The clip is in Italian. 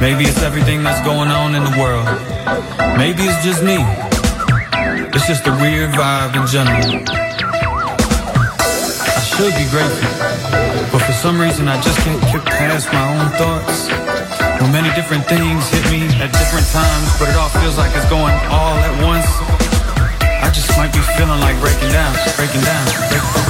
Maybe it's everything that's going on in the world. Maybe it's just me. It's just a weird vibe in general. I should be grateful, but for some reason I just can't get past my own thoughts. Well, many different things hit me at different times, but it all feels like it's going all at once. I just might be feeling like breaking down, breaking down, breaking, breaking,